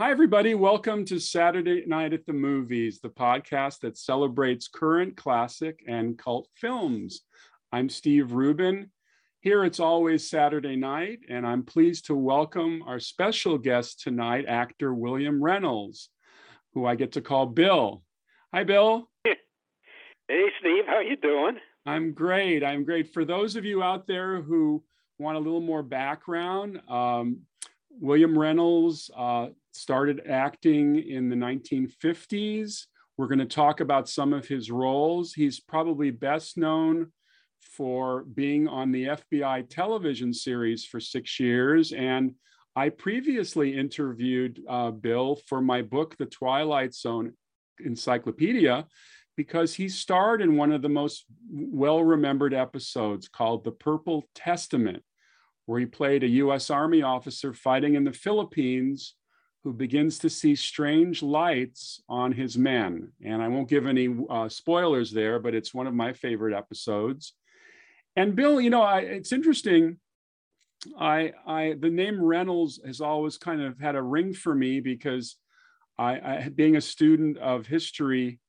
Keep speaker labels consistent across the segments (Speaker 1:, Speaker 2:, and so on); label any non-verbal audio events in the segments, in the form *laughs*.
Speaker 1: Hi, everybody. Welcome to Saturday Night at the Movies, the podcast that celebrates current classic and cult films. I'm Steve Rubin. Here it's always Saturday night, and I'm pleased to welcome our special guest tonight, actor William Reynolds, who I get to call Bill. Hi, Bill.
Speaker 2: Hey, Steve. How you doing?
Speaker 1: I'm great. I'm great. For those of you out there who want a little more background, um, William Reynolds uh, started acting in the 1950s. We're going to talk about some of his roles. He's probably best known for being on the FBI television series for six years. And I previously interviewed uh, Bill for my book, The Twilight Zone Encyclopedia, because he starred in one of the most well remembered episodes called The Purple Testament, where he played a US Army officer fighting in the Philippines who begins to see strange lights on his men. And I won't give any uh, spoilers there, but it's one of my favorite episodes. And Bill, you know, I, it's interesting. I, I, the name Reynolds has always kind of had a ring for me because I, I being a student of history,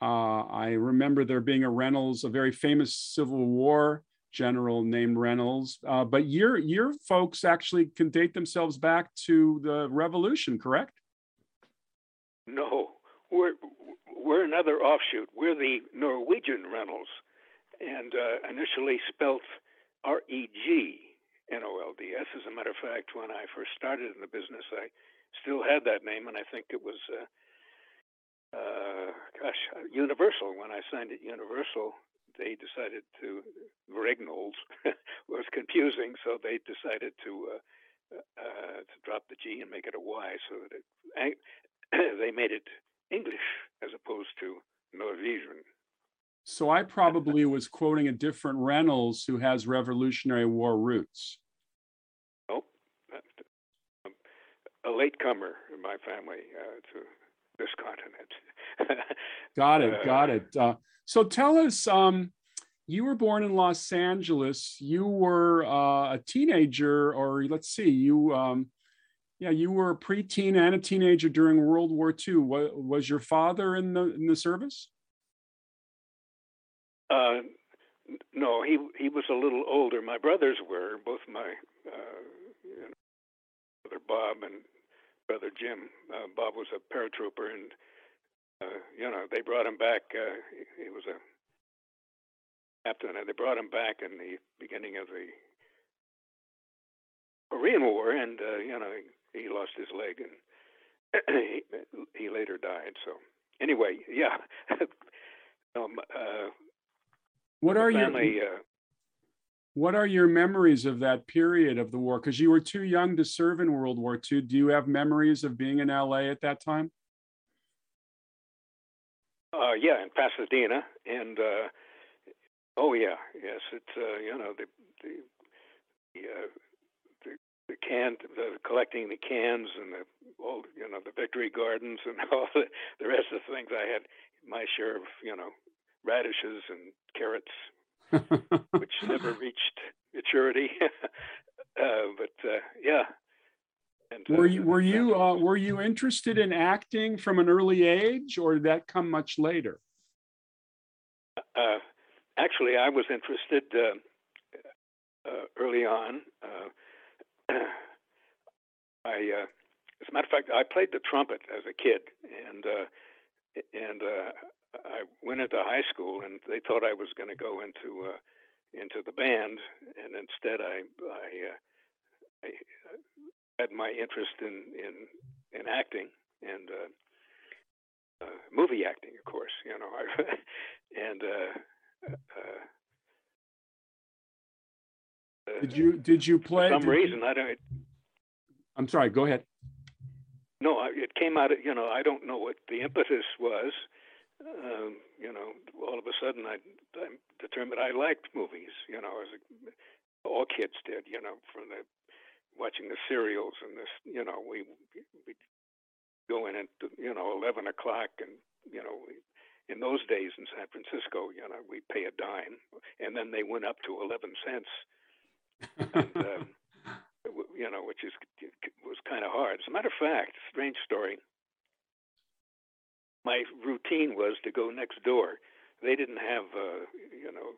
Speaker 1: uh, I remember there being a Reynolds, a very famous Civil War general named Reynolds. Uh, but your your folks actually can date themselves back to the Revolution, correct?
Speaker 2: No, we're we're another offshoot. We're the Norwegian Reynolds, and uh, initially spelt R E G N O L D S. As a matter of fact, when I first started in the business, I still had that name, and I think it was. Uh, uh, gosh, Universal. When I signed it Universal, they decided to Regnolds *laughs* was confusing, so they decided to uh, uh, to drop the G and make it a Y, so that it, *coughs* they made it English as opposed to Norwegian.
Speaker 1: So I probably *laughs* was quoting a different Reynolds who has Revolutionary War roots.
Speaker 2: Oh, a latecomer in my family uh, to this continent.
Speaker 1: got *laughs* it, got it. Uh, so tell us, um, you were born in Los Angeles. You were uh, a teenager, or let's see, you, um, yeah, you were a preteen and a teenager during World War II. Was, was your father in the in the service?
Speaker 2: Uh, no, he he was a little older. My brothers were both my uh, you know, brother Bob and brother Jim. Uh, Bob was a paratrooper, and uh, you know they brought him back. Uh, he, he was a captain, and they brought him back in the beginning of the Korean War, and uh, you know he, he lost his leg, and he, *clears throat* he later died. So anyway, yeah. *laughs* um, uh,
Speaker 1: what are family, your uh, what are your memories of that period of the war? Because you were too young to serve in World War II. Do you have memories of being in LA at that time?
Speaker 2: Uh, yeah, in Pasadena, and uh, oh yeah, yes, it's uh, you know the the the, uh, the, the can the collecting the cans and the all you know the victory gardens and *laughs* all the the rest of the things. I had my share of you know radishes and carrots which *laughs* never reached maturity. *laughs* uh, but uh, yeah.
Speaker 1: Were you uh, were you uh, were you interested in acting from an early age, or did that come much later?
Speaker 2: Uh, actually, I was interested early on. *clears throat* I, as a matter of fact, I played the trumpet as a kid, and and I went into high school, and they thought I was going to go into uh, into the band, and instead I I, uh, I uh, had my interest in in in acting and uh, uh, movie acting, of course. You know, *laughs* I, and uh, uh,
Speaker 1: uh, did you did you play?
Speaker 2: For some reason,
Speaker 1: you,
Speaker 2: I don't.
Speaker 1: I'm sorry. Go ahead.
Speaker 2: No, it came out of you know I don't know what the impetus was um, you know, all of a sudden I, I determined I liked movies. You know, as a, all kids did. You know, from the watching the serials and this. You know, we we go in at you know eleven o'clock, and you know we. In those days in San Francisco, you know, we pay a dime, and then they went up to eleven cents. and, um, *laughs* you know, which is was kind of hard. As a matter of fact, strange story. My routine was to go next door. They didn't have, uh, you know,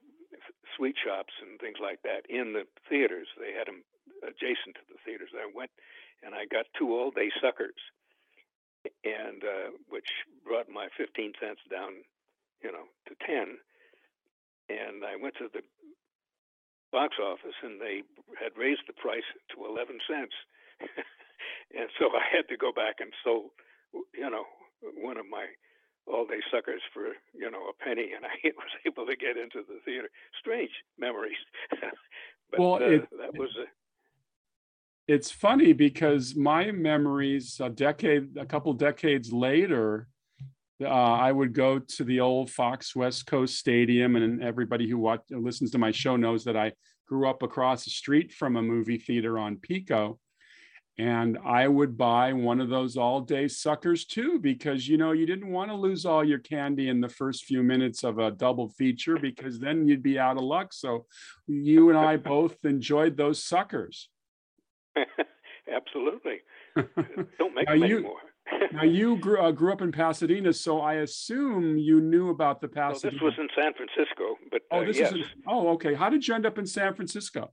Speaker 2: sweet shops and things like that in the theaters. They had them adjacent to the theaters. I went and I got two all day suckers, and uh, which brought my 15 cents down, you know, to 10. And I went to the box office and they had raised the price to 11 cents. *laughs* and so I had to go back and sold, you know, one of my all day suckers for you know a penny, and I *laughs* was able to get into the theater. Strange memories. *laughs* but
Speaker 1: well,
Speaker 2: uh,
Speaker 1: it,
Speaker 2: that was. A,
Speaker 1: it's funny because my memories, a decade, a couple decades later, uh, I would go to the old Fox West Coast Stadium, and everybody who watch, listens to my show knows that I grew up across the street from a movie theater on Pico and I would buy one of those all day suckers too, because you know, you didn't want to lose all your candy in the first few minutes of a double feature because then you'd be out of luck. So you and I *laughs* both enjoyed those suckers. *laughs*
Speaker 2: Absolutely. *laughs* Don't make them
Speaker 1: you,
Speaker 2: anymore.
Speaker 1: now you grew, uh, grew up in Pasadena, so I assume you knew about the Pasadena.
Speaker 2: Well, this was in San Francisco, but
Speaker 1: oh,
Speaker 2: uh,
Speaker 1: this
Speaker 2: yes.
Speaker 1: is in, oh, okay. How did you end up in San Francisco?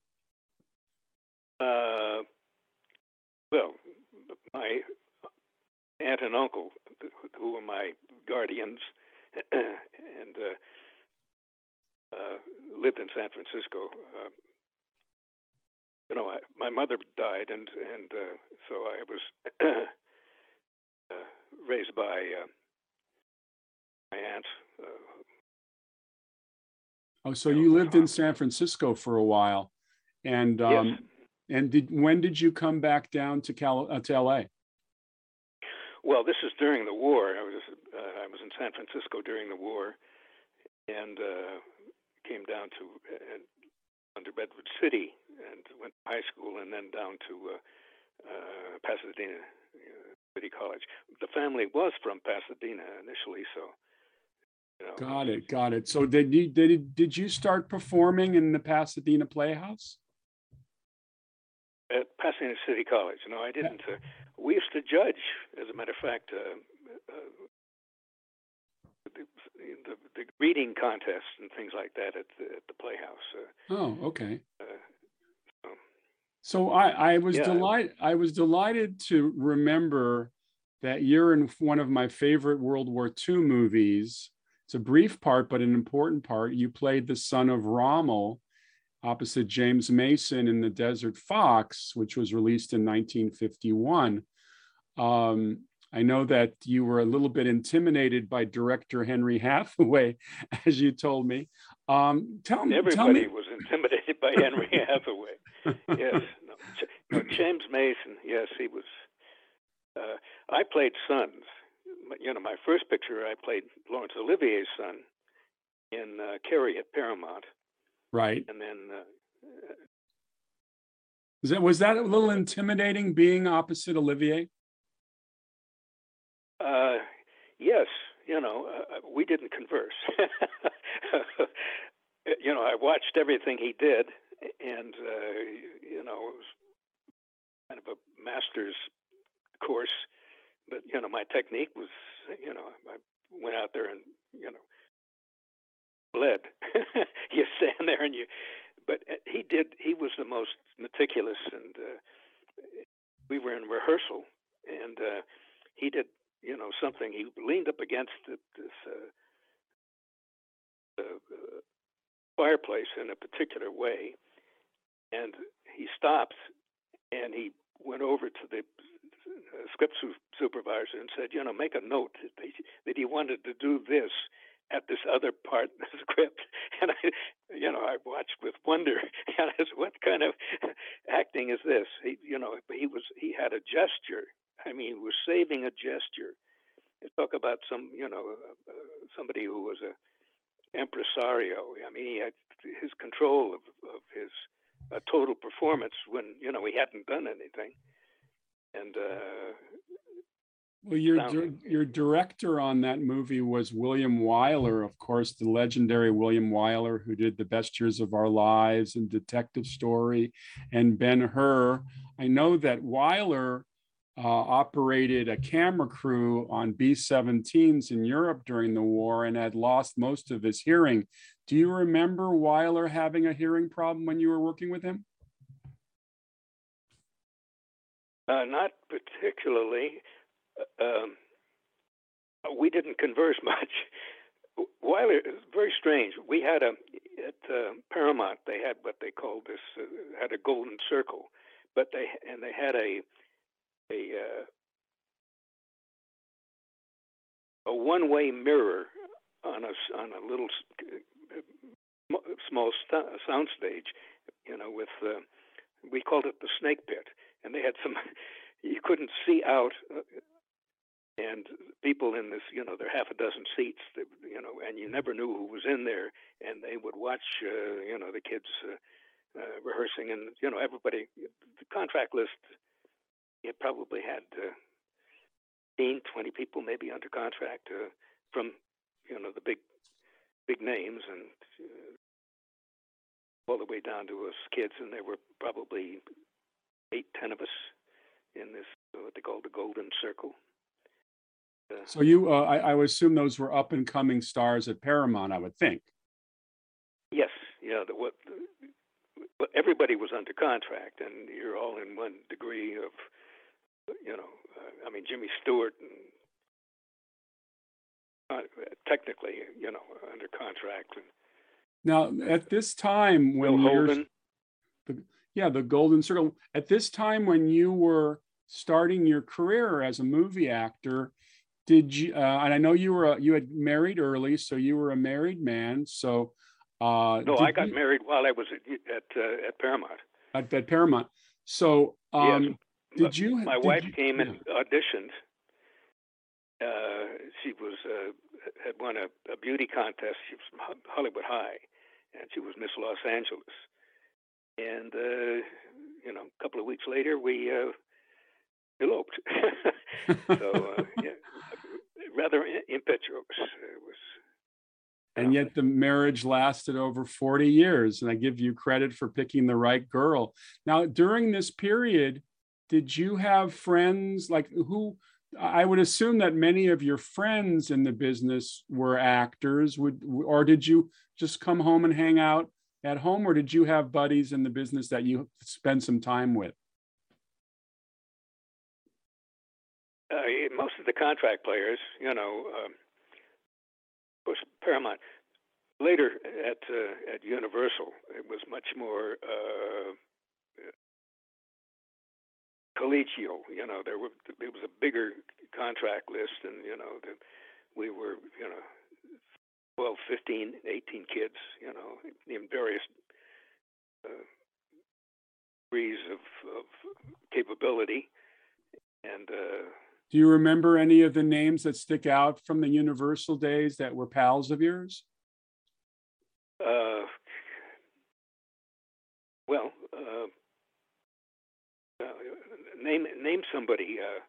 Speaker 2: Uh, well, my aunt and uncle, who were my guardians, *clears throat* and uh, uh, lived in San Francisco. Uh, you know, I, my mother died, and and uh, so I was *clears throat* uh, raised by uh, my aunt. Uh,
Speaker 1: oh, so you lived in San Francisco for a while, and um,
Speaker 2: yes.
Speaker 1: And did when did you come back down to Cal uh, to LA?
Speaker 2: Well, this is during the war. I was uh, I was in San Francisco during the war, and uh, came down to uh, under Redwood City and went to high school, and then down to uh, uh, Pasadena uh, City College. The family was from Pasadena initially, so. You know,
Speaker 1: got it, got it. So did you did did you start performing in the Pasadena Playhouse?
Speaker 2: At Pasadena City College. No, I didn't. Uh, we used to judge, as a matter of fact, uh, uh, the, the, the, reading contests and things like that at the, at the Playhouse.
Speaker 1: Uh. oh, okay.
Speaker 2: So,
Speaker 1: so, I, I was
Speaker 2: yeah.
Speaker 1: delighted. I was delighted to remember that you're in one of my favorite World War II movies. It's a brief part, but an important part. You played the son of Rommel opposite James Mason in The Desert Fox, which was released in 1951. Um, I know that you were a little bit intimidated by director Henry Hathaway, *laughs* as you told me. Um, tell me.
Speaker 2: Everybody
Speaker 1: tell me.
Speaker 2: was intimidated by Henry *laughs* Hathaway. yes. No, James Mason, yes, he was. Uh, I played sons. You know, my first picture, I played Laurence Olivier's son in uh, Carrie at Paramount.
Speaker 1: Right.
Speaker 2: And then. Uh,
Speaker 1: was that was that a little intimidating being opposite Olivier?
Speaker 2: Uh, yes, you know, uh, we didn't converse. *laughs* you know, I watched everything he did, and uh, you know, it was kind of a master's course. But you know, my technique was, you know, I went out there and you know bled. *laughs* you stand there and you, but uh, he did. He was the most meticulous, and uh, we were in rehearsal, and uh, he did, you know, something. He leaned up against this uh, uh, fireplace in a particular way, and he stopped, and he went over to the uh, script su- supervisor and said, you know, make a note that he wanted to do this at this other part in the script, *laughs* and I, you know, I watched with wonder. *laughs* And I said, "What kind of *laughs* acting is this?" He, you know, he was he had a gesture. I mean, he was saving a gesture. Talk about some, you know, uh, uh, somebody who was a impresario. I mean, he had his control of, of his uh, total performance when you know he hadn't done anything, and uh,
Speaker 1: well, your your director on that movie was William Wyler, of course, the legendary William Wyler, who did The Best Years of Our Lives and Detective Story, and Ben Hur. I know that Wyler uh, operated a camera crew on B 17s in Europe during the war and had lost most of his hearing. Do you remember Wyler having a hearing problem when you were working with him?
Speaker 2: Uh, not particularly. Um, we didn't converse *laughs* much. Is very strange. We had a at uh, Paramount. They had what they called this uh, had a golden circle, but they and they had a a uh, a one way mirror on a on a little uh, small st- sound stage, you know, with uh, we called it the snake pit, and they had some *laughs* you couldn't see out uh, and people in this, you know, there are half a dozen seats, that, you know, and you never knew who was in there, and they would watch, uh, you know, the kids uh, uh, rehearsing, and you know, everybody. The contract list, it probably had uh, 15, 20 people maybe under contract uh, from, you know, the big, big names, and uh, all the way down to us kids, and there were probably eight, ten of us in this what they call the Golden Circle.
Speaker 1: So you, uh, I, I would assume those were up and coming stars at Paramount. I would think.
Speaker 2: Yes, yeah. The, what, the, everybody was under contract, and you're all in one degree of, you know, uh, I mean Jimmy Stewart, and, uh, technically, you know, under contract. And,
Speaker 1: now, at this time when
Speaker 2: you're,
Speaker 1: the, yeah, the Golden Circle. At this time when you were starting your career as a movie actor, did you uh, and i know you were a, you had married early so you were a married man so uh
Speaker 2: no i got you, married while i was at at, uh, at paramount.
Speaker 1: At, at, paramount. So um yes. did you
Speaker 2: my
Speaker 1: did
Speaker 2: wife
Speaker 1: you,
Speaker 2: came yeah. and auditioned uh she was uh had won a, a beauty contest she was from hollywood high and she was miss los angeles. And uh you know a couple of weeks later we uh eloped. *laughs* So uh, yeah rather impetuous. It was,
Speaker 1: and yet the marriage lasted over 40 years and i give you credit for picking the right girl. Now during this period did you have friends like who i would assume that many of your friends in the business were actors. Would or did you just come home and hang out at home or did you have buddies in the business that you spend some time with
Speaker 2: uh, most of the contract players, you know, um, of course, Paramount. Later at uh, at Universal, it was much more uh, collegial. You know, there were it was a bigger contract list, and you know, the, we were you know 12, 15, 18 kids. You know, in various uh, degrees of, of capability, and uh,
Speaker 1: do you remember any of the names that stick out from the Universal days that were pals of yours?
Speaker 2: Uh, well, uh, uh, name name somebody. Uh,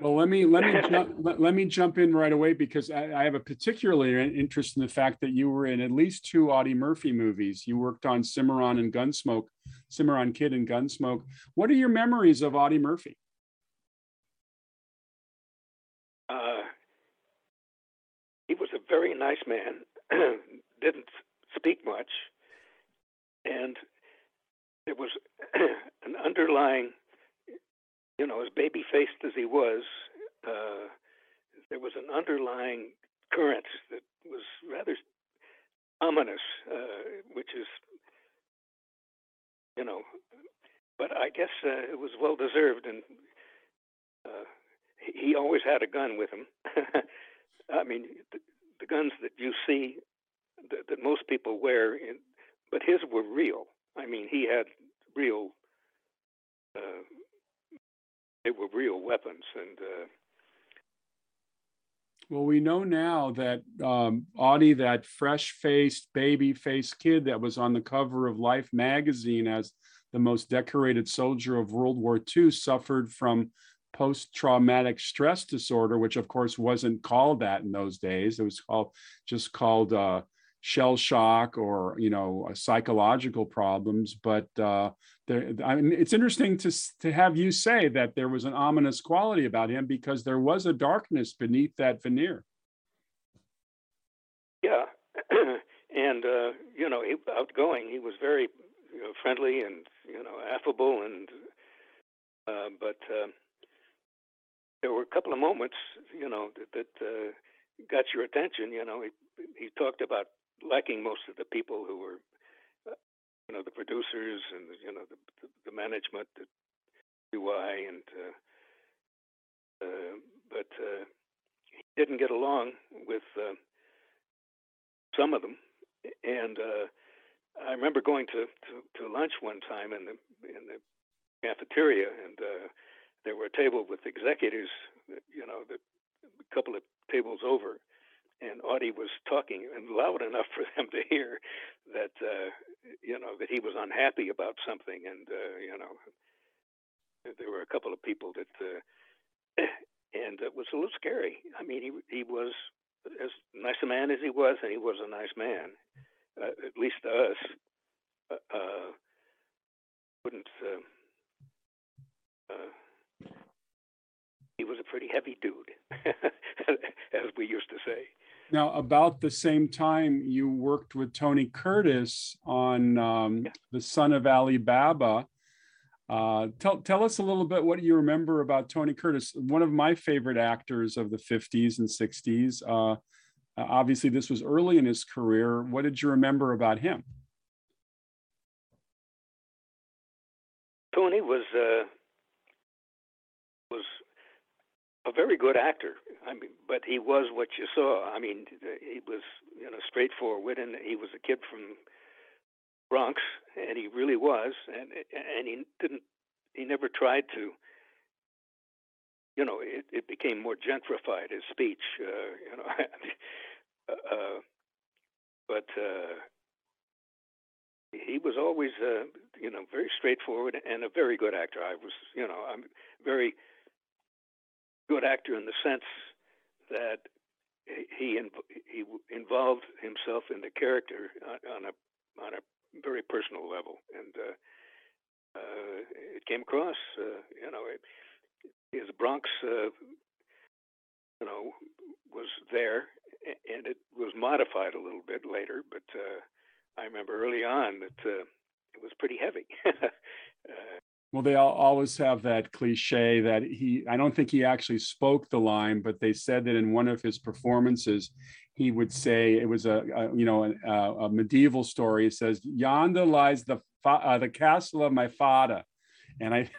Speaker 1: well, let me let me *laughs* jump, let, let, me jump in right away because I, I, have a particular interest in the fact that you were in at least two Audie Murphy movies. You worked on Cimarron and Gunsmoke, Cimarron Kid and Gunsmoke. What are your memories of Audie Murphy?
Speaker 2: Very nice man, *clears throat* didn't speak much, and there was *clears throat* an underlying, you know, as baby faced as he was, uh, there was an underlying current that was rather ominous, uh, which is, you know, but I guess uh, it was well deserved, and uh, he always had a gun with him. *laughs* I mean, the guns that you see that, that most people wear, in, but his were real. I mean, he had real. Uh, they were real weapons, and. Uh,
Speaker 1: well, we know now that um, Audie, that fresh-faced, baby-faced kid that was on the cover of Life magazine as the most decorated soldier of World War II, suffered from post-traumatic stress disorder, which of course wasn't called that in those days. It was called just called uh, shell shock or you know psychological problems but uh, there, I mean, it's interesting to to have you say that there was an ominous quality about him because there was a darkness beneath that veneer.
Speaker 2: Yeah, *clears throat* and uh, you know, he, outgoing. He was very you know, friendly and you know affable, and uh, but uh, there were a couple of moments, you know, that, that uh, got your attention. You know, he he talked about liking most of the people who were you know the producers and you know the the, the management, the UI, and uh, uh, but uh, he didn't get along with uh, some of them, and uh, I remember going to, to to lunch one time in the in the cafeteria, and uh, there were a table with executives, you know, the, a couple of tables over, and Audie was talking and loud enough for *laughs* them to hear that uh, you know that he was unhappy about something, and uh, you know there were a couple of people that, uh, *clears throat* and it was a little scary. I mean, he he was as nice a man as he was, and he was a nice man, uh, at least to us. Uh, uh wouldn't. Uh, uh, he was a pretty heavy dude, *laughs* as we used to say.
Speaker 1: Now, about the same time, you worked with Tony Curtis on um, yeah. The Son of Ali Baba. Uh, tell, tell us a little bit what you remember about Tony Curtis, one of my favorite actors of the 50s and 60s. Uh, obviously, this was early in his career. What did you remember about him?
Speaker 2: Tony was uh, was a very good actor. I mean, but he was what you saw. I mean, he was you know straightforward, and he was a kid from Bronx, and he really was, and and he didn't. He never tried to. You know, it, it became more gentrified his speech. Uh, you know, *laughs* uh, but uh, he was always, uh, you know, very straightforward and a very good actor. I was, you know, I'm very good actor in the sense that he he involved himself in the character on a on a very personal level, and uh, uh, it came across. Uh, you know, his Bronx, uh, you know, was there, and it was modified a little bit later. But uh, I remember early on that uh, it was pretty heavy. *laughs*
Speaker 1: Well, they all always have that cliche that he, I don't think he actually spoke the line, but they said that in one of his performances, he would say it was a, a you know a, a, medieval story. It says, "Yonder lies the uh, the castle of my father," and I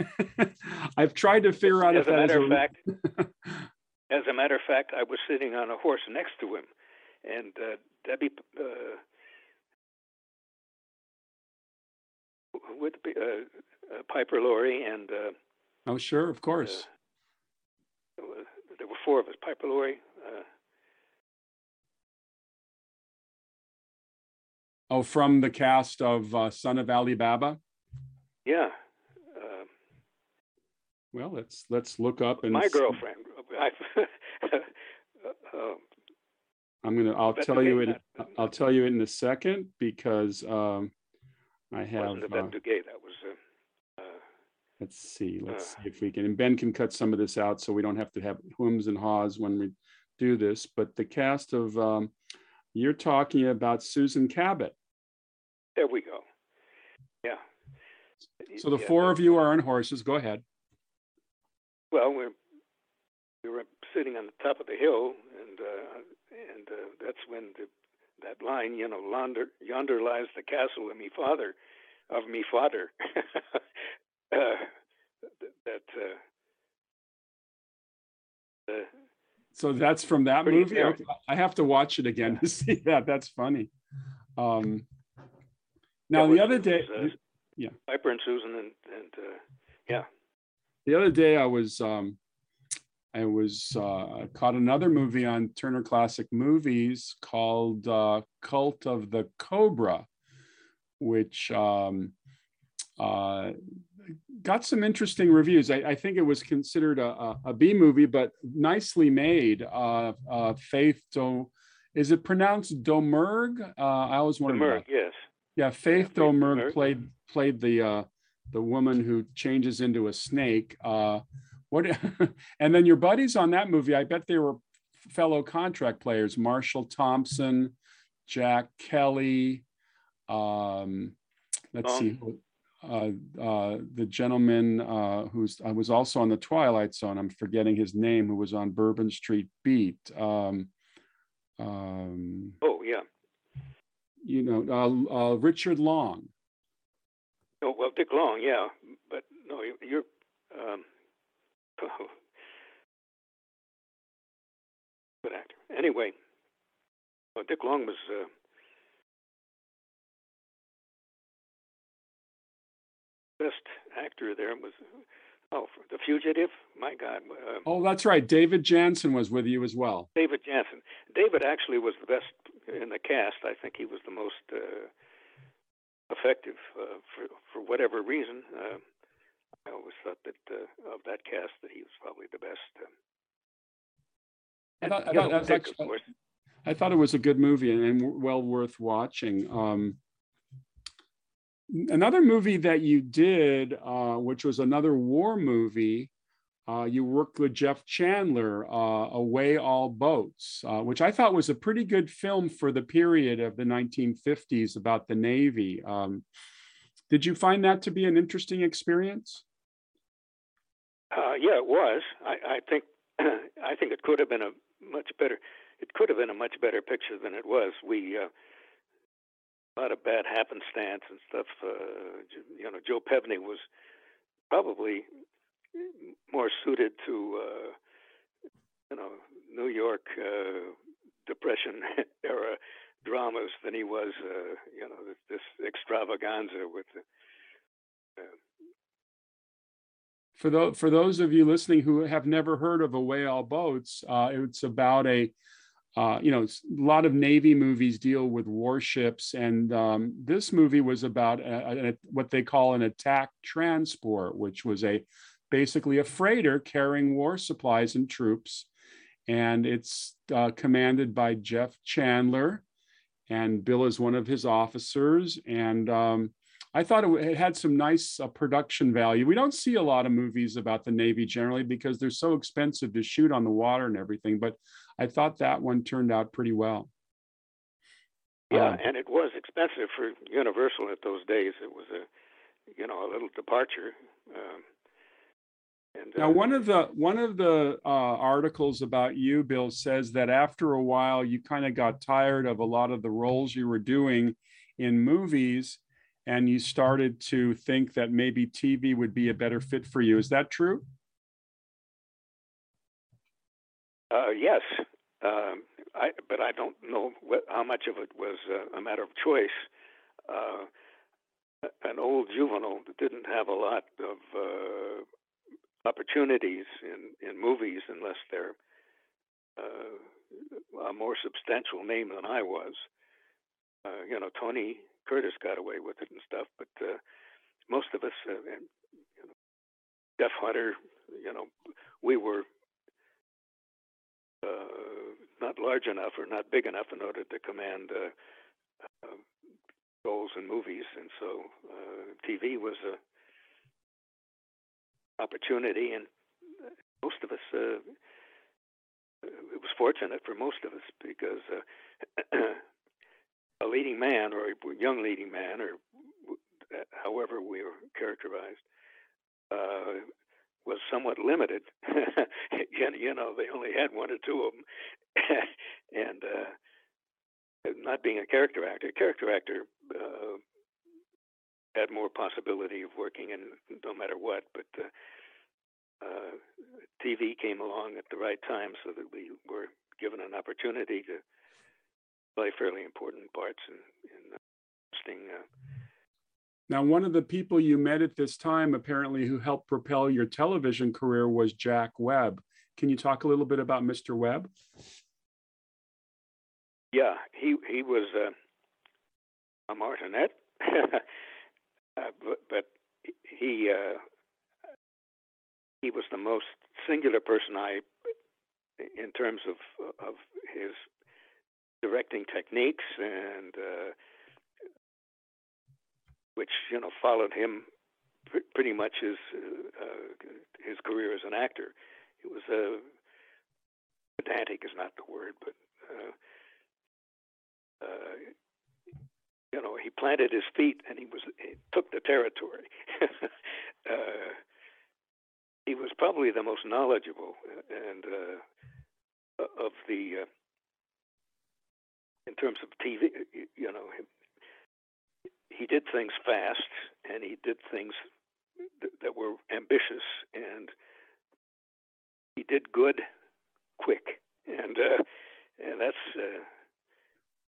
Speaker 1: *laughs* I've tried to figure out
Speaker 2: as
Speaker 1: if
Speaker 2: a matter of fact. *laughs* as a matter of fact, I was sitting on a horse next to him, and uh, Debbie uh, be, uh, uh, Piper Laurie and. Uh,
Speaker 1: oh, sure, of course.
Speaker 2: Uh, there were four of us. Piper Laurie. Uh,
Speaker 1: oh, from the cast of uh, Son of Ali Baba.
Speaker 2: Yeah.
Speaker 1: well, let's let's look up and
Speaker 2: my see. girlfriend. *laughs*
Speaker 1: I'm gonna. I'll tell you it. I'll tell you it in a second because um, I have.
Speaker 2: Wasn't uh, Duguay. That was. Uh,
Speaker 1: let's see. Let's uh, see if we can. And Ben can cut some of this out so we don't have to have whooms and haws when we do this. But the cast of um, you're talking about Susan Cabot.
Speaker 2: There we go. Yeah.
Speaker 1: So the
Speaker 2: yeah,
Speaker 1: four of you are on horses. Go ahead.
Speaker 2: Well, we're we were sitting on the top of the hill, and uh, and uh, that's when the that line, you know, yonder, yonder lies the castle of me father, of me father. *laughs* uh, that. Uh,
Speaker 1: so that's from that movie. I have to watch it again yeah. to *laughs* see that. That's funny. Um, now the other day,
Speaker 2: was, uh, yeah, Piper and Susan, and and uh, yeah.
Speaker 1: The other day, I was um, I was uh, caught another movie on Turner Classic Movies called uh, Cult of the Cobra, which um, uh, got some interesting reviews. I, I, think it was considered a, a, a B movie, but nicely made. Uh, uh, Faith, Do, is it pronounced Domergue? Uh, I always wondered.
Speaker 2: Domergue, yes.
Speaker 1: Yeah, Faith
Speaker 2: Yeah,
Speaker 1: Domergue played played the uh, the woman who changes into a snake. What? *laughs* and then your buddies on that movie, I bet they were fellow contract players: Marshall Thompson, Jack Kelly. Um, let's see. Uh, uh, the gentleman uh, who's I was also on the Twilight Zone. I'm forgetting his name. Who was on Bourbon Street Beat. Um, um,
Speaker 2: Oh, yeah.
Speaker 1: you know, uh, uh, Richard Long.
Speaker 2: Oh, well, Dick Long, yeah. But no, you- you're. Um, good actor. Anyway, well, Dick Long was. Uh, best actor there was. Oh, The Fugitive. My God. Uh,
Speaker 1: Oh, that's right. David Janssen was with you as well.
Speaker 2: David Janssen. David actually was the best in the cast. I think he was the most uh, effective uh, for for whatever reason. I always thought that uh, of that cast that he was probably the best. Uh,
Speaker 1: I thought, I,
Speaker 2: know,
Speaker 1: thought was
Speaker 2: Dick,
Speaker 1: actually- I thought it was a good movie and, and well worth watching. Um, another movie that you did, uh, which was another war movie, uh, you worked with Jeff Chandler, uh, Away All Boats, uh, which I thought was a pretty good film for the period of the 1950s about the Navy. Um, did you find that to be an interesting experience?
Speaker 2: Uh, yeah, it was. I, I think *clears throat* I think it could have been a much better. It could have been a much better picture than it was. We uh, a lot of bad happenstance and stuff. Uh, you know, Joe Pevney was probably more suited to uh, you know New York uh, Depression *laughs* era dramas than he was uh, you know this, this extravaganza with. Uh,
Speaker 1: for those for those of you listening who have never heard of Away All Boats, uh, it's about a uh, you know a lot of Navy movies deal with warships, and um, this movie was about a, a, what they call an attack transport, which was a basically a freighter carrying war supplies and troops, and it's uh, commanded by Jeff Chandler, and Bill is one of his officers, and um, I thought it, it had some nice uh, production value. We don't see a lot of movies about the Navy generally because they're so expensive to shoot on the water and everything. But I thought that one turned out pretty well.
Speaker 2: Yeah,
Speaker 1: Um,
Speaker 2: and it was expensive for Universal at those days. It was a, you know, a little departure. Um, and
Speaker 1: Now,
Speaker 2: uh,
Speaker 1: one of the one of the uh, articles about you, Bill, says that after a while you kind of got tired of a lot of the roles you were doing in movies, and you started to think that maybe TV would be a better fit for you. Is that true?
Speaker 2: Uh, yes, um, I, but I don't know what, how much of it was uh, a matter of choice. Uh, an old juvenile didn't have a lot of uh, opportunities in, in movies unless they're uh, a more substantial name than I was. Uh, you know, Tony Curtis got away with it and stuff, but uh, most of us, uh, and, you know, Jeff Hunter, you know, we were uh, not large enough or not big enough in order to command uh, uh, roles in movies, and so uh, TV was a opportunity, and most of us. Uh, it was fortunate for most of us because uh, *clears throat* a leading man or a young leading man, or however we were characterized, uh, was somewhat limited. *laughs* you, know, they only had one or two of them, *laughs* and uh, not being a character actor, a character actor uh, had more possibility of working in no matter what. But uh, uh, TV came along at the right time, so that we were given an opportunity to play fairly important parts in, in interesting. Uh,
Speaker 1: Now, one of the people you met at this time, apparently, who helped propel your television career was Jack Webb. Can you talk a little bit about Mr. Webb?
Speaker 2: Yeah, he he was uh, a martinet, *laughs* uh, but, but he uh, he was the most singular person I, in terms of of his directing techniques and uh, which you know followed him pr- pretty much his uh, his career as an actor. He was a uh, pedantic is not the word, but uh, uh, you know he planted his feet and he was he took the territory. *laughs* he was probably the most knowledgeable and of the in terms of TV. You know, he did things fast and he did things th- that were ambitious and he did good quick and uh, and that's uh,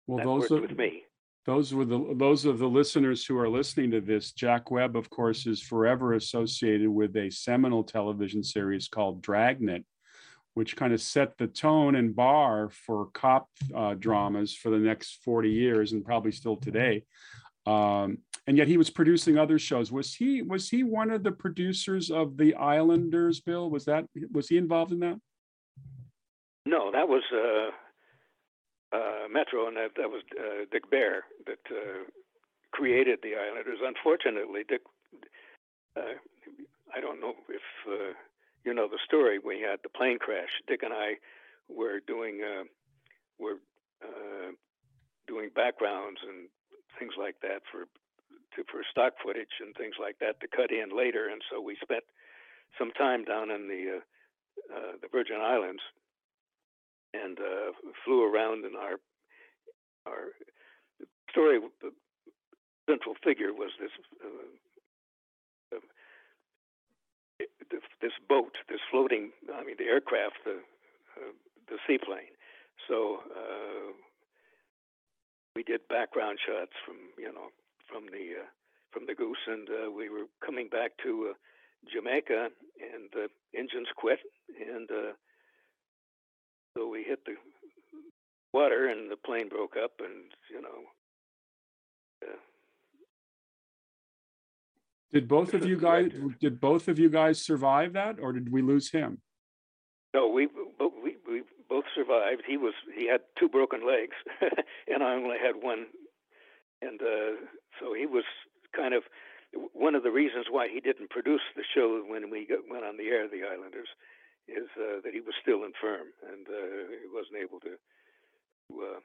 Speaker 1: well
Speaker 2: that
Speaker 1: those are,
Speaker 2: with me
Speaker 1: those were the those of the listeners who are listening to this jack webb of course is forever associated with a seminal television series called dragnet which kind of set the tone and bar for cop uh, dramas for the next 40 years and probably still today. Um, and yet he was producing other shows. Was he was he one of the producers of the islanders bill? Was that was he involved in that?
Speaker 2: No that was uh, uh, metro and that, that was uh, dick bare that uh, created the islanders. Unfortunately dick uh, i don't know if you know the story we had the plane crash dick and i were doing uh, were uh, doing backgrounds and things like that for to, for stock footage and things like that to cut in later. And so we spent some time down in the uh, uh, the Virgin Islands and uh, flew around. in our our story, the central figure was this. Uh, uh, this boat, this floating, I mean, the aircraft, the uh, the seaplane. So we did background shots from you know from the uh, from the goose, and uh, we were coming back to uh, Jamaica, and the engines quit, and uh, so we hit the water, and the plane broke up, and you know. Uh,
Speaker 1: did both of you guys did both of you guys survive that, or did we lose him?
Speaker 2: No, we we we both survived. He was he had two broken legs, *laughs* and I only had one, and uh, so he was kind of one of the reasons why he didn't produce the show when we got, went on the air, The Islanders, is uh, that he was still infirm and uh, he wasn't able to uh,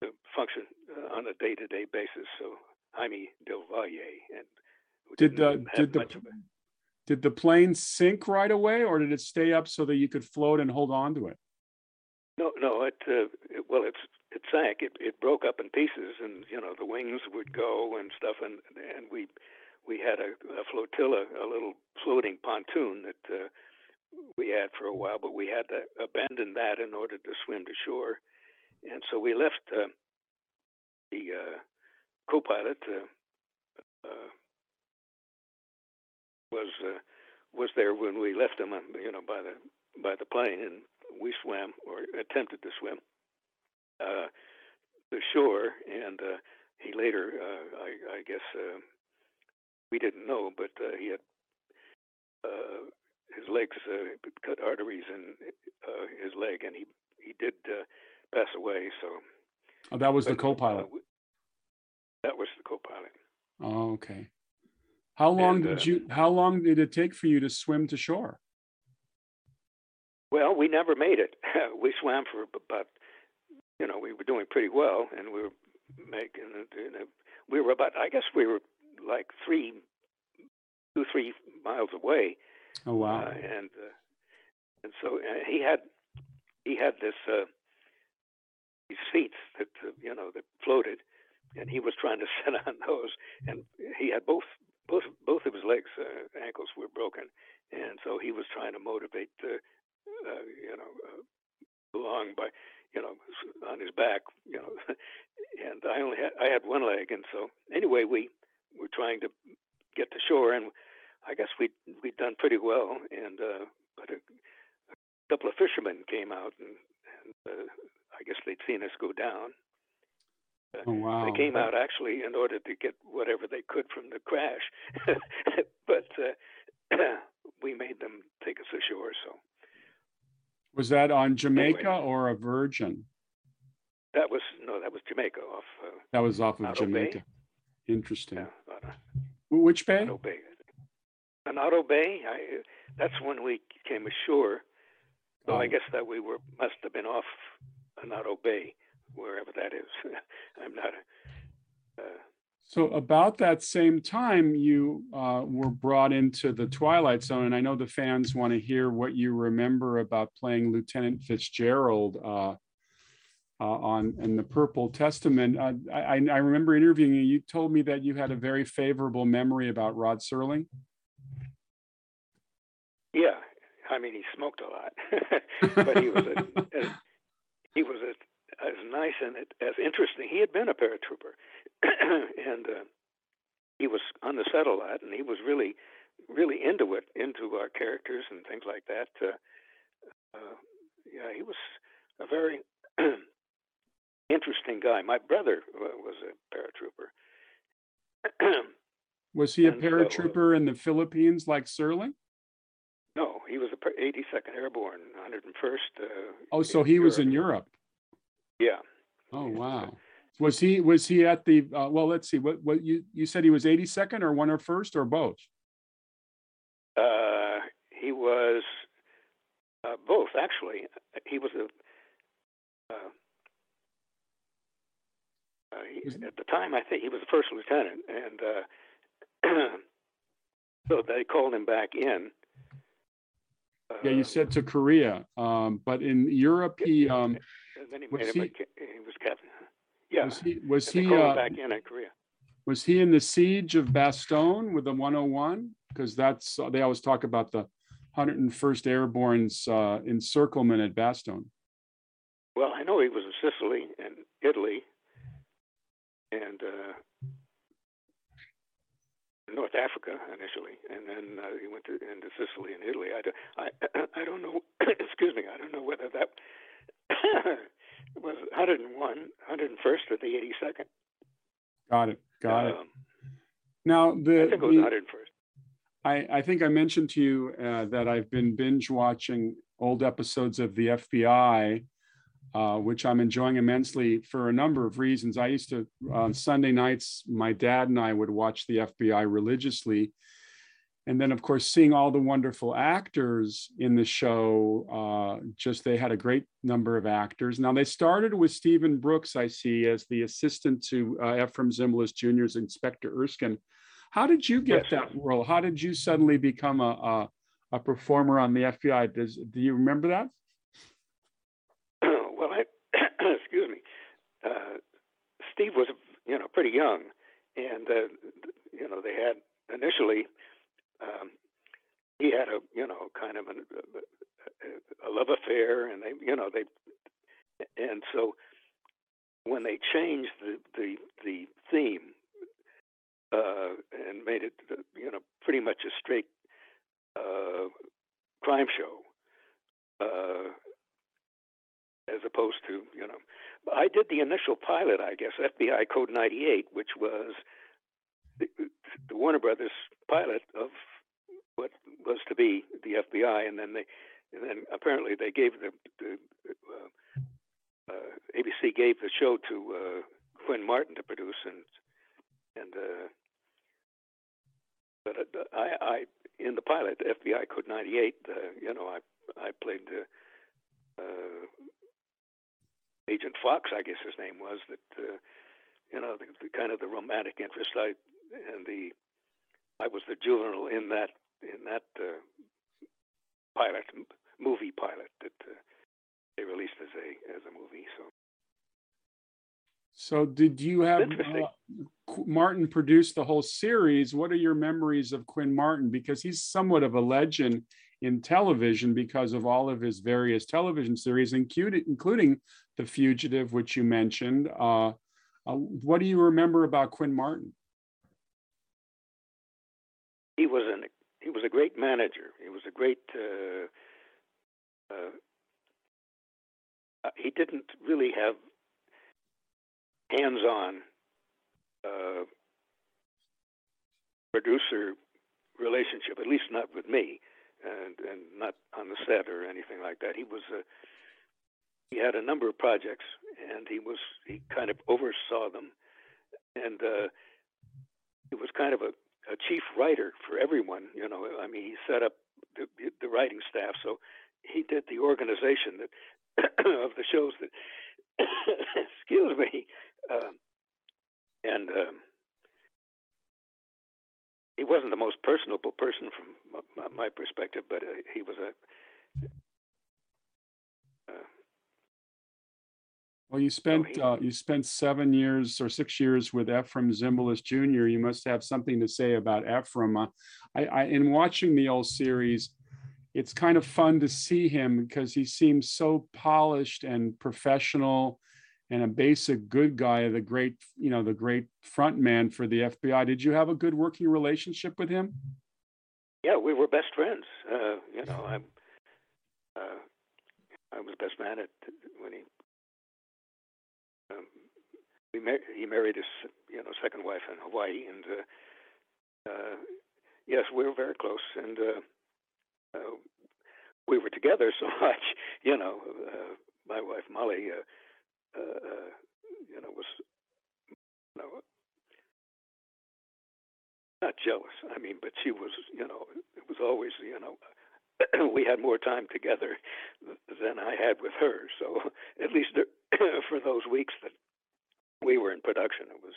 Speaker 2: to function uh, on a day-to-day basis. So Jaime Del Valle and
Speaker 1: did the did the did the plane sink right away, or did it stay up so that you could float and hold on to it?
Speaker 2: No, no. It, uh, it well, it's it sank. It it broke up in pieces, and you know the wings would go and stuff, and and we we had a, a flotilla, a little floating pontoon that uh, we had for a while, but we had to abandon that in order to swim to shore, and so we left uh, the uh, co-pilot. Uh, uh, was uh, was there when we left him, you know, by the by the plane, and we swam or attempted to swim uh, the shore, and uh, he later, uh, I, I guess, uh, we didn't know, but uh, he had uh, his legs uh, cut arteries in uh, his leg, and he he did uh, pass away. So
Speaker 1: oh, that was but, the co-pilot. Uh,
Speaker 2: that was the co-pilot.
Speaker 1: Oh, okay. How long and, did uh, you? How long did it take for you to swim to shore?
Speaker 2: Well, we never made it. *laughs* we swam for about, you know, we were doing pretty well, and we were making it. We were about, I guess, we were like three, two, three miles away.
Speaker 1: Oh wow!
Speaker 2: Uh, and uh, and so uh, he had he had this uh, these seats that uh, you know that floated, and he was trying to *laughs* sit on those, and he had both both both of his legs uh, ankles were broken, and so he was trying to motivate the uh, you know, uh, along by, you know, on his back, you know, *laughs* and I only had I had one leg, and so anyway, we were trying to get to shore, and I guess we we'd done pretty well, and uh, but a, a couple of fishermen came out, and, and uh, I guess they'd seen us go down.
Speaker 1: Uh, oh, wow.
Speaker 2: They came out actually in order to get whatever they could from the crash, *laughs* but uh, *clears throat* we made them take us ashore. So
Speaker 1: was that on Jamaica anyway. or a Virgin?
Speaker 2: that was no, that was Jamaica off. Uh,
Speaker 1: that was off of
Speaker 2: Otto
Speaker 1: Jamaica.
Speaker 2: Bay.
Speaker 1: Interesting.
Speaker 2: Yeah, Otto,
Speaker 1: Which bay?
Speaker 2: Otto Bay. Annotto Bay, I, that's when we came ashore. I
Speaker 1: Oh.
Speaker 2: guess that we were must have been off Annotto Bay, wherever that is. *laughs* I'm not. A, uh,
Speaker 1: So about that same time, you uh, were brought into the Twilight Zone, and I know the fans want to hear what you remember about playing Lieutenant Fitzgerald uh, uh, on in the Purple Testament. Uh, I, I remember interviewing you. You told me that you had a very favorable memory about Rod Serling.
Speaker 2: yeah, I mean he smoked a lot, *laughs* but he was a, *laughs* as, he was a, as nice and as interesting. He had been a paratrooper, *clears throat* and uh, he was on the set a lot, and he was really, really into it, into our characters and things like that. Uh, uh, yeah, he was a very *clears throat* interesting guy. My brother was a paratrooper. *clears throat*
Speaker 1: Was he a
Speaker 2: And so, uh,
Speaker 1: paratrooper in the Philippines like Serling?
Speaker 2: no, he was a 82nd Airborne, 101st. Uh,
Speaker 1: Oh, so he was in Europe.
Speaker 2: Yeah.
Speaker 1: Oh wow. *laughs* Was he was he at the uh, well? Let's see. What what you you said he was 82nd or one or first or both?
Speaker 2: Uh, he was uh, both, actually. He was a. Uh, uh, he, at the time, I think he was the first lieutenant, and uh, *clears throat* so they called him back in. Uh,
Speaker 1: Yeah, you said to Korea, um, but in Europe he um,
Speaker 2: then he
Speaker 1: was
Speaker 2: made him.
Speaker 1: he-
Speaker 2: a, he was captain. Yeah,
Speaker 1: was he was
Speaker 2: and
Speaker 1: he uh,
Speaker 2: back in in Korea.
Speaker 1: was he in the siege of Bastogne with the 101? Because that's uh, they always talk about the 101st Airborne's uh, encirclement at Bastogne.
Speaker 2: Well, I know he was in Sicily and Italy and uh, North Africa initially, and then uh, he went to into Sicily and Italy. I, do, I, *clears throat* I don't know. *clears throat* excuse me. I don't know whether that *coughs* was 101, 101st or the 82nd.
Speaker 1: Got it. Got it.
Speaker 2: Um,
Speaker 1: Now
Speaker 2: I
Speaker 1: the,
Speaker 2: think it was
Speaker 1: the
Speaker 2: 101st.
Speaker 1: I, I think I mentioned to you uh, that I've been binge watching old episodes of the FBI, uh, which I'm enjoying immensely for a number of reasons. I used to, on Sunday nights, my dad and I would watch the FBI religiously. And then, of course, seeing all the wonderful actors in the show, uh, just they had a great number of actors. Now, they started with Stephen Brooks, I see, as the assistant to uh, Efrem Zimbalist Jr.'s Inspector Erskine. How did you get
Speaker 2: Yes.
Speaker 1: that role? How did you suddenly become a, a, a performer on the FBI? Does, do you remember that? *clears throat*
Speaker 2: well, I *clears throat* excuse me. Uh, Steve was, you know, pretty young, and uh, you know they had initially um, he had a you know kind of an, a, a love affair, and they you know they and so when they changed the the the theme uh, and made it you know pretty much a straight uh, crime show. Uh, as opposed to you know i did the initial pilot i guess fbi code 98 which was the, the warner brothers pilot of what was to be the fbi and then they and then apparently they gave the, the uh, uh, abc gave the show to uh, quinn martin to produce and and uh, but uh, I, I in the pilot FBI Code 98, uh, you know, I I played the uh, Agent Fox, I guess his name was. That uh, you know, the, the kind of the romantic interest. I and the I was the juvenile in that in that uh, pilot m- movie pilot that uh, they released as a as a movie. So
Speaker 1: So did you have uh, Martin produce the whole series? What are your memories of Quinn Martin? Because he's somewhat of a legend in television because of all of his various television series, including including The Fugitive, which you mentioned. Uh, uh, what do you remember about Quinn Martin?
Speaker 2: he was an he was a great manager. He was a great. Uh, uh, uh, he didn't really have hands-on uh, producer relationship, at least not with me, and and not on the set or anything like that. He was a he had a number of projects, and he was he kind of oversaw them, and uh, he was kind of a, a chief writer for everyone. You know, I mean, he set up the, the writing staff, so he did the organization that *coughs* of the shows that *coughs* excuse me, uh, and um, he wasn't the most personable person from my, my perspective, but uh, he was a
Speaker 1: Well, you spent uh, you spent seven years or six years with Efrem Zimbalist Jr. You must have something to say about Efrem. Uh, I, I, in watching the old series, it's kind of fun to see him because he seems so polished and professional, and a basic good guy, the great you know the great front man for the FBI. Did you have a good working relationship with him?
Speaker 2: Yeah, we were best friends. Uh, you know, I uh, I was best man at when he um, mar- he married his you know second wife in Hawaii, and uh, uh, yes, we were very close, and uh, uh, we were together *laughs* so much. You know, uh, my wife Molly, uh, uh, you know, was you know not jealous. I mean, but she was, you know, it was always, you know, *clears throat* we had more time together than I had with her. So at least *clears throat* for those weeks that we were in production, it was.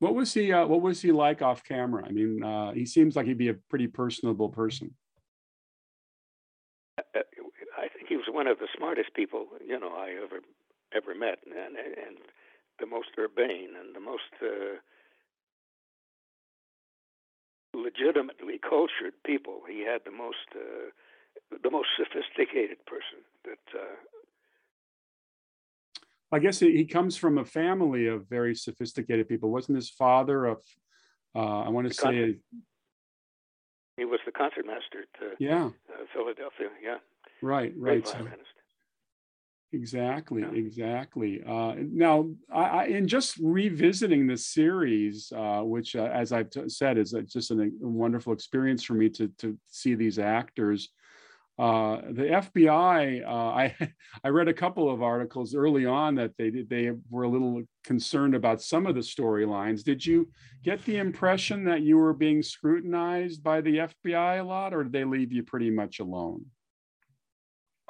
Speaker 1: What was he? Uh, what was he like off camera? I mean, uh, he seems like he'd be a pretty personable person.
Speaker 2: Uh, I think he was one of the smartest people you know I ever ever met, and and the most urbane and the most uh, legitimately cultured people. He had the most uh, the most sophisticated person that. Uh,
Speaker 1: I guess he comes from a family of very sophisticated people. Wasn't his father a? Uh, I want to say. Concert,
Speaker 2: he was the concertmaster to
Speaker 1: yeah.
Speaker 2: Uh, Philadelphia. Yeah.
Speaker 1: Right. Right. So, Exactly, yeah. exactly. Uh, now, I, I, in just revisiting the series, uh, which, uh, as I've t- said, is just an, a wonderful experience for me to to see these actors. Uh, the FBI, uh, I *laughs* I read a couple of articles early on that they they were a little concerned about some of the storylines. Did you get the impression that you were being scrutinized by the FBI a lot, or did they leave you pretty much alone?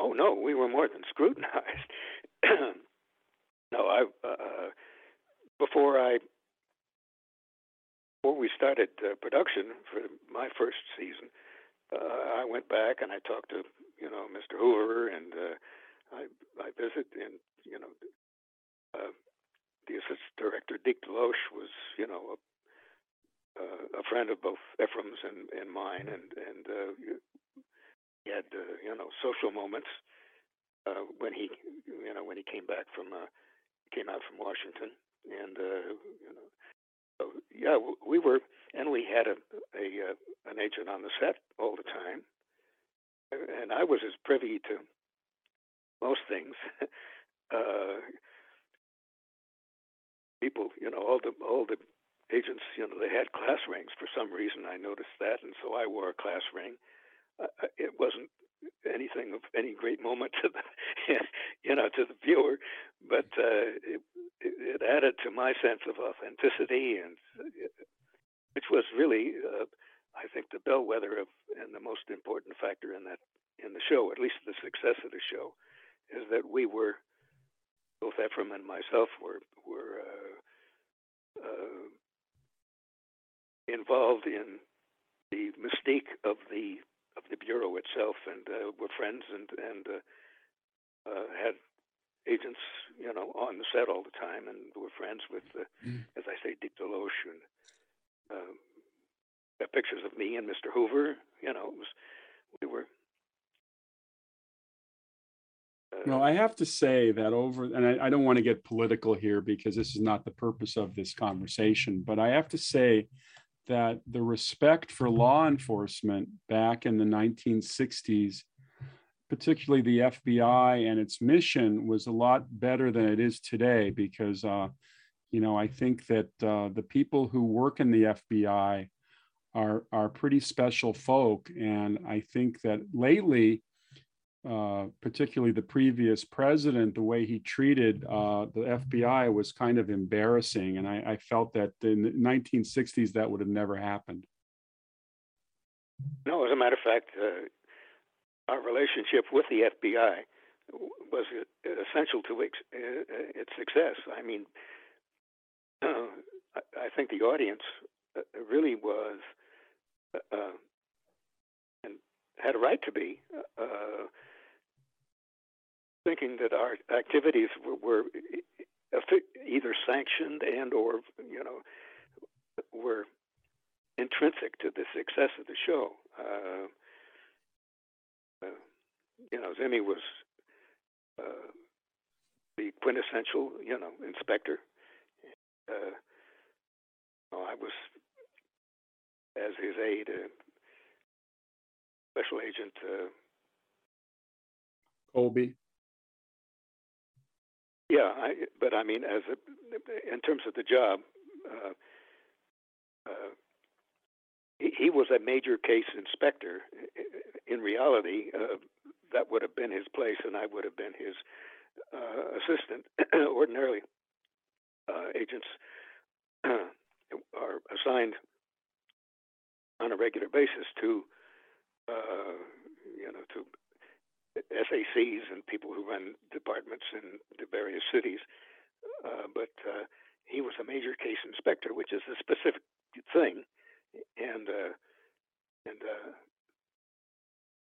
Speaker 2: Oh no, we were more than *laughs* scrutinized. *clears throat* no, I uh, before I before we started uh, production for my first season, uh, I went back and I talked to you know Mr. Hoover and uh, I I visited and you know uh, the assistant director Deke DeLoach was you know a, uh, a friend of both Efrem's and, and mine and and uh, he had uh, you know social moments uh, when he you know when he came back from uh, came out from Washington. And uh, you know so yeah we were and we had a, a uh, an agent on the set all the time. And I was as privy to most things. *laughs* Uh, people you know all the all the agents you know they had class rings for some reason I noticed that and so I wore a class ring it wasn't anything of any great moment to the *laughs* you know to the viewer, but uh, it, it added to my sense of authenticity, and which was really, uh, I think, the bellwether of and the most important factor in that in the show, at least the success of the show, is that we were both Efrem and myself were were uh, uh, involved in the mystique of the of the bureau itself, and uh, were friends and and uh, uh, had agents, you know, on the set all the time, and were friends with, uh, mm. as I say, Deke DeLoach and got pictures of me and Mr. Hoover. You know, it was we were.
Speaker 1: Uh, well, I have to say that over, and I, I don't want to get political here because this is not the purpose of this conversation, but I have to say that the respect for law enforcement back in the 1960s, particularly the FBI and its mission, was a lot better than it is today because, uh, you know, I think that uh, the people who work in the FBI are, are pretty special folk. And I think that lately, uh, particularly the previous president, the way he treated uh, the FBI was kind of embarrassing. And I, I, felt that in the 1960s that would have never happened.
Speaker 2: No, as a matter of fact, uh, our relationship with the FBI was essential to its, uh, its success. I mean, I think the audience uh, really was uh, and had a right to be uh, thinking that our activities were, were, either sanctioned and or you know were intrinsic to the success of the show. Uh, uh, you know, Zimmy was uh, the quintessential, you know, inspector. Uh, well, I was, as his aide, uh, special agent uh,
Speaker 1: Colby.
Speaker 2: Yeah, I, but I mean, as a, in terms of the job, uh, uh, he, he, was a major case inspector. In reality, uh, that would have been his place, and I would have been his uh, assistant. *clears throat* Ordinarily, uh, agents *clears throat* are assigned on a regular basis to, uh, you know, to SACs and people who run departments in the various cities. Uh, but uh, he was a major case inspector, which is a specific thing, and uh, and uh,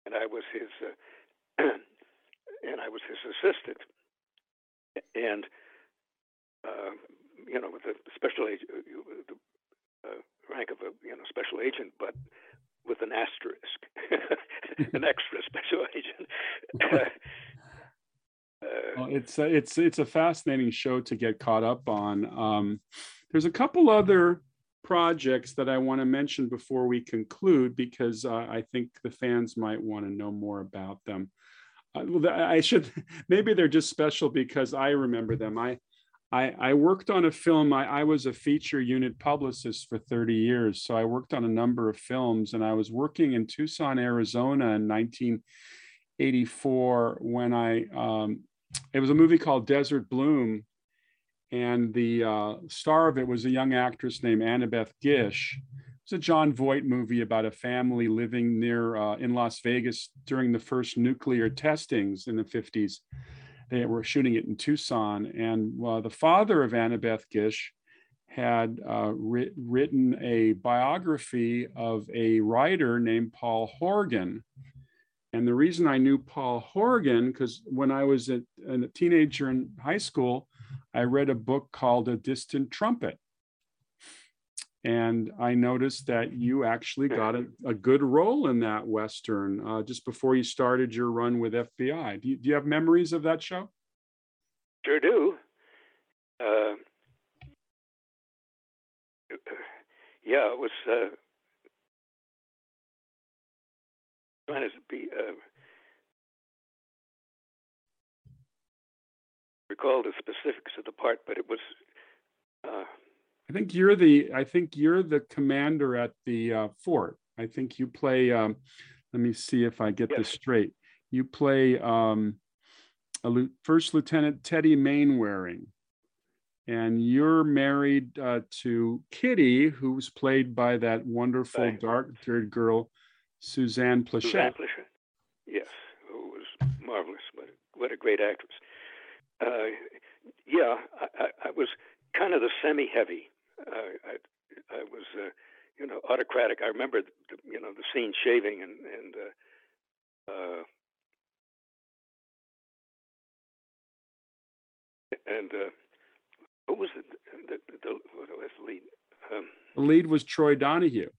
Speaker 2: and I was his uh, *clears throat* and I was his assistant, and uh, you know, with a special agent, the rank of a you know special agent, but with an asterisk, *laughs* an extra special agent. *laughs*
Speaker 1: well, it's a, it's it's a fascinating show to get caught up on. Um, there's a couple other projects that I want to mention before we conclude because uh, I think the fans might want to know more about them. Uh, I should *laughs* maybe they're just special because I remember them. I I, I worked on a film. I, I, was a feature unit publicist for 30 years. So I worked on a number of films and I was working in Tucson, Arizona in 1984 when I, um, it was a movie called Desert Bloom. And the uh, star of it was a young actress named Annabeth Gish. It was a Jon Voight movie about a family living near uh, in Las Vegas during the first nuclear testings in the 50s they were shooting it in Tucson. And uh, the father of Annabeth Gish had uh, ri- written a biography of a writer named Paul Horgan. And the reason I knew Paul Horgan, because when I was a, a teenager in high school, I read a book called A Distant Trumpet and I noticed that you actually got a, a good role in that Western uh, just before you started your run with FBI. Do you, do you have memories of that show?
Speaker 2: Sure do. Uh, yeah, it was uh, trying to be uh, recall the specifics of the part, but it was uh,
Speaker 1: I think you're the I think you're the commander at the uh, fort. I think you play. Um, let me see if I get yes. this straight. You play um, a First Lieutenant Teddy Mainwaring, and you're married uh, to Kitty, who's played by that wonderful right. dark-haired girl, Suzanne Pleshette.
Speaker 2: Suzanne Pleshette. Yes, who was marvelous. What a, what a great actress. Uh, yeah, I, I, I was kind of the semi-heavy I, I was, uh, you know, autocratic. I remember, the, you know, the scene shaving and and uh, uh, and uh, what was it? The, the, the, what was the lead?
Speaker 1: Um, the lead was Troy Donahue.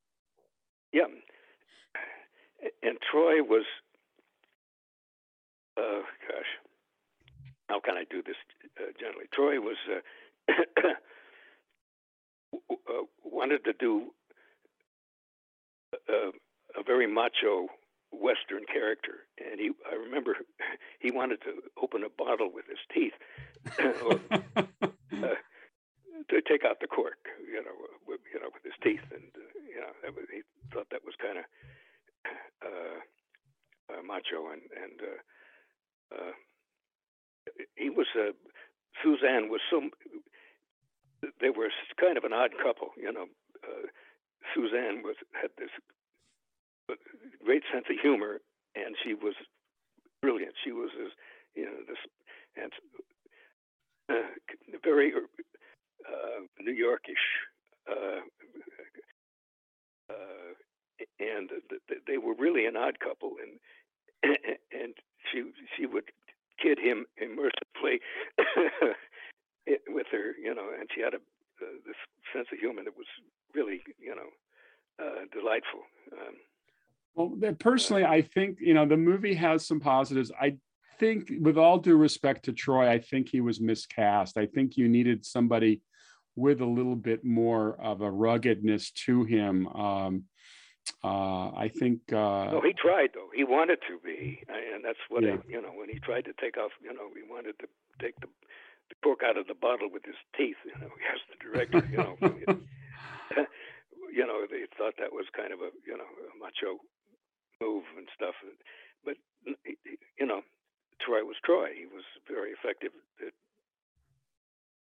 Speaker 2: Yeah, and Troy was, uh, gosh, how can I do this uh, gently? Troy was. Uh, *clears throat* uh, wanted to do a, a very macho Western character, and he I remember *laughs* he wanted to open a bottle with his teeth, *laughs* or, *laughs* uh, to take out the cork, you know, with, you know, with his teeth, and uh, you know, was, he thought that was kind of uh, uh, macho, and and uh, he was a Suzanne was so they were kind of an odd couple, you know. Uh, Suzanne was had this great sense of humor, and she was brilliant. She was this, you know, this and uh, very uh, New Yorkish, uh, uh, and th- they were really an odd couple, and *coughs* and she she would kid him immersively *coughs* with her, you know, and she had a uh, this sense of humor that was really, you know, uh, delightful. Um,
Speaker 1: well, personally, I think you know the movie has some positives. I think, with all due respect to Troy, I think he was miscast. I think you needed somebody with a little bit more of a ruggedness to him. Um, uh, I think. Uh,
Speaker 2: no, he tried though. He wanted to be, and that's what yeah. I, you know. When he tried to take off, you know, he wanted to take the, cork out of the bottle with his teeth. You know, *laughs* he asked the director, you know. *laughs* you know, they thought that was kind of a you know a macho move and stuff. But you know, Troy was Troy. He was very effective. At,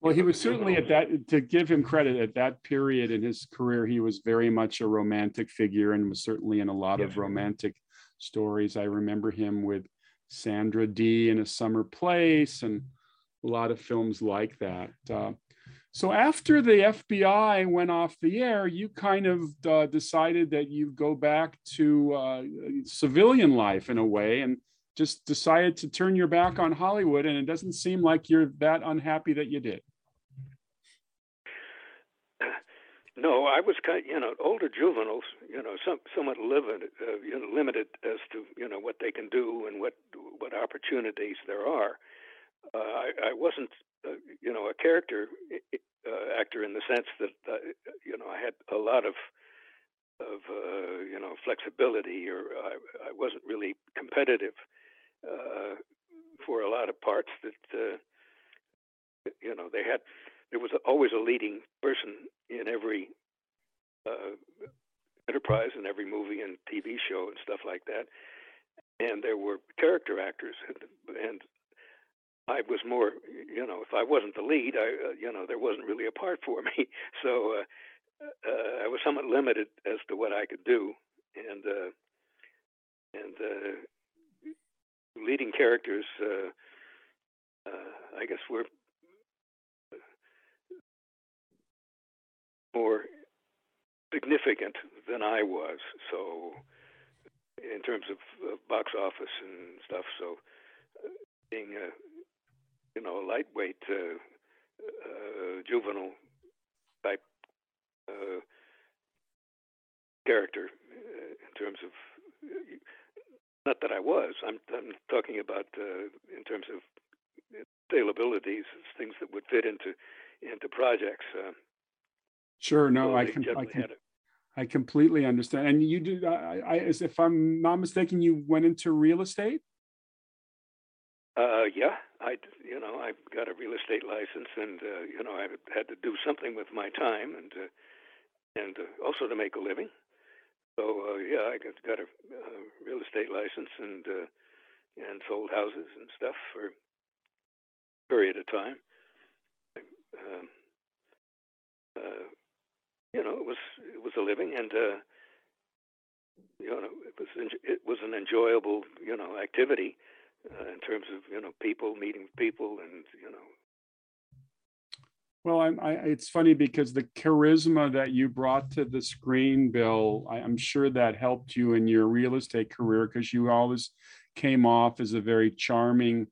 Speaker 1: well, he was certainly at that. To give him credit, at that period in his career, he was very much a romantic figure and was certainly in a lot of romantic stories. I remember him with Sandra Dee in A Summer Place and a lot of films like that. Uh, so after the FBI went off the air, you kind of uh, decided that you go back to uh, civilian life in a way and just decided to turn your back on Hollywood. And it doesn't seem like you're that unhappy that you did.
Speaker 2: No, I was kind, you know, older juveniles, you know, some, somewhat limited, uh, you know, limited as to you know what they can do and what what opportunities there are. Uh, I, I wasn't, uh, you know, a character uh, actor in the sense that uh, you know I had a lot of of uh, you know flexibility, or I, I wasn't really competitive uh, for a lot of parts that you know they had. There was always a leading person in every enterprise, in every movie and TV show and stuff like that, and there were character actors, and, and I was more, you know, if I wasn't the lead, I, uh, you know, there wasn't really a part for me. *laughs* So uh, uh, I was somewhat limited as to what I could do, and uh, and uh, leading characters, uh, uh, I guess, were more significant than I was. So in terms of uh, box office and stuff, so uh, being a you know, lightweight uh, uh, juvenile type uh, character uh, in terms of not that I was. I'm, I'm talking about uh, in terms of abilities, things that would fit into into projects. Uh,
Speaker 1: sure. No, I can. I can. I completely understand. And you do. I, I, if I'm not mistaken, you went into real estate.
Speaker 2: Uh, yeah, I, you know, I've got a real estate license, and uh, you know, I had to do something with my time, and uh, and uh, also to make a living. So uh, yeah, I got, got a uh, real estate license and uh, and sold houses and stuff for a period of time. Um, uh, you know, it was it was a living, and uh, you know, it was it was an enjoyable you know activity uh, in terms of you know people meeting people and you know
Speaker 1: well, I'm, I, it's funny because the charisma that you brought to the screen, Bill, I, am sure that helped you in your real estate career because you always came off as a very charming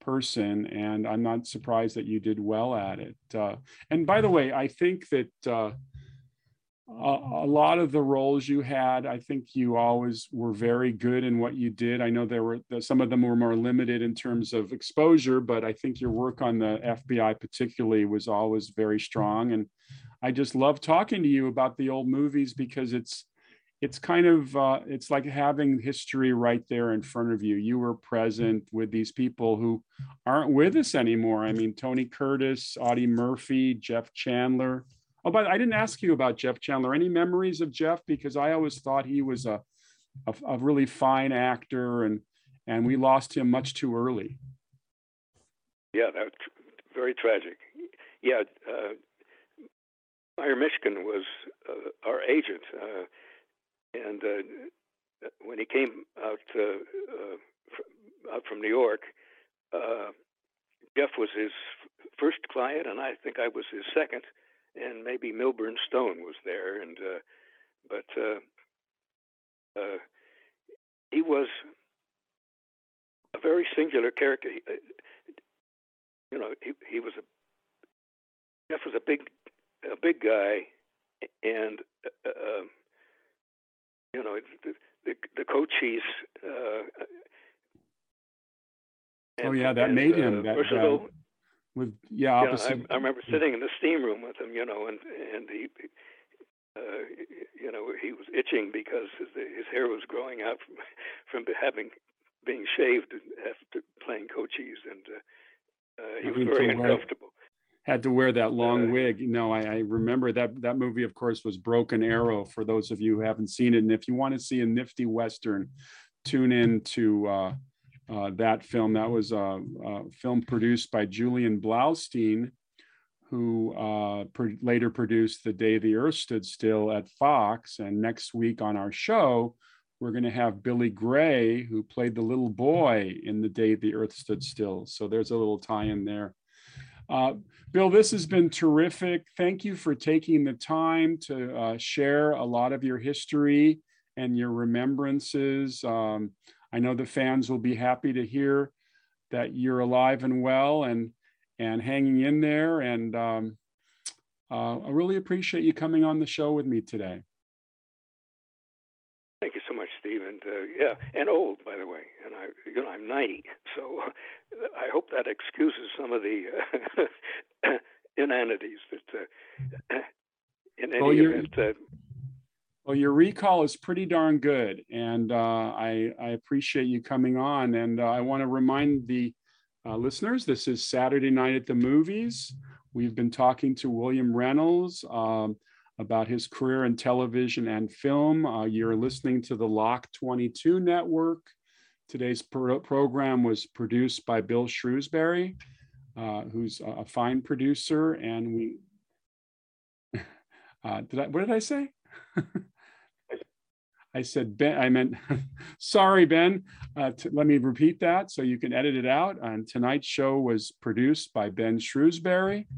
Speaker 1: person, and I'm not surprised that you did well at it. Uh, and by the way, I think that uh, a, lot of the roles you had, I think you always were very good in what you did. I know there were some of them were more limited in terms of exposure, but I think your work on the FBI particularly was always very strong. And I just love talking to you about the old movies because it's it's kind of uh, it's like having history right there in front of you. You were present with these people who aren't with us anymore. I mean, Tony Curtis, Audie Murphy, Jeff Chandler. Oh, but I didn't ask you about Jeff Chandler. Any memories of Jeff? Because I always thought he was a, a, a really fine actor, and and we lost him much too early.
Speaker 2: Yeah, that's very tragic. Yeah, uh, Meyer Mishkin was uh, our agent, uh, and uh, when he came out uh, uh, out from New York, uh, Jeff was his first client, and I think I was his second, and maybe Milburn Stone was there, and but he was a very singular character. He, you know, he he was a Jeff was a big a big guy, and uh, um, you know the the, the Cochise. Uh,
Speaker 1: oh yeah, that and, made him uh, that, versatile. With yeah,
Speaker 2: know, I, I, remember sitting in the steam room with him, you know, and and he, uh, you know, he was itching because his, his hair was growing out from, *laughs* from having being shaved after playing Cochise, and uh, uh, he was very uncomfortable
Speaker 1: had to wear that long wig. No, I, I, remember that that movie, of course, was Broken Arrow. For those of you who haven't seen it, and if you want to see a nifty western, tune in to uh, that film. That was a, a, film produced by Julian Blaustein, who uh, later produced The Day the Earth Stood Still at Fox. And next week on our show, we're going to have Billy Gray, who played the little boy in The Day the Earth Stood Still. So there's a little tie-in there. Uh, Bill, this has been terrific. Thank you for taking the time to uh, share a lot of your history and your remembrances. Um, I know the fans will be happy to hear that you're alive and well and and hanging in there. And um, uh, I really appreciate you coming on the show with me today.
Speaker 2: Thank you so much, Steve. And uh, yeah, and old, by the way. And I, you know, I'm 90, so *laughs* I hope that excuses some of the uh, *laughs* inanities that, uh, *clears throat* in any well, event. Uh,
Speaker 1: well, your recall is pretty darn good, and uh, I, I appreciate you coming on. And uh, I want to remind the uh, listeners this is Saturday night at the movies. We've been talking to William Reynolds um, about his career in television and film. you're listening to the Lock 22 Network. Today's pro- program was produced by Bill Shrewsbury, uh, who's a fine producer, and we. *laughs* Uh, did I? What did I say? *laughs* I said Ben. I meant *laughs* sorry, Ben. Uh, let me repeat that so you can edit it out. And tonight's show was produced by Ben Shrewsbury,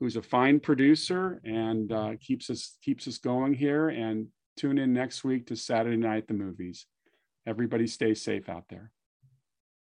Speaker 1: who's a fine producer and uh, keeps us keeps us going here. And tune in next week to Saturday Night the Movies everybody stay safe out there.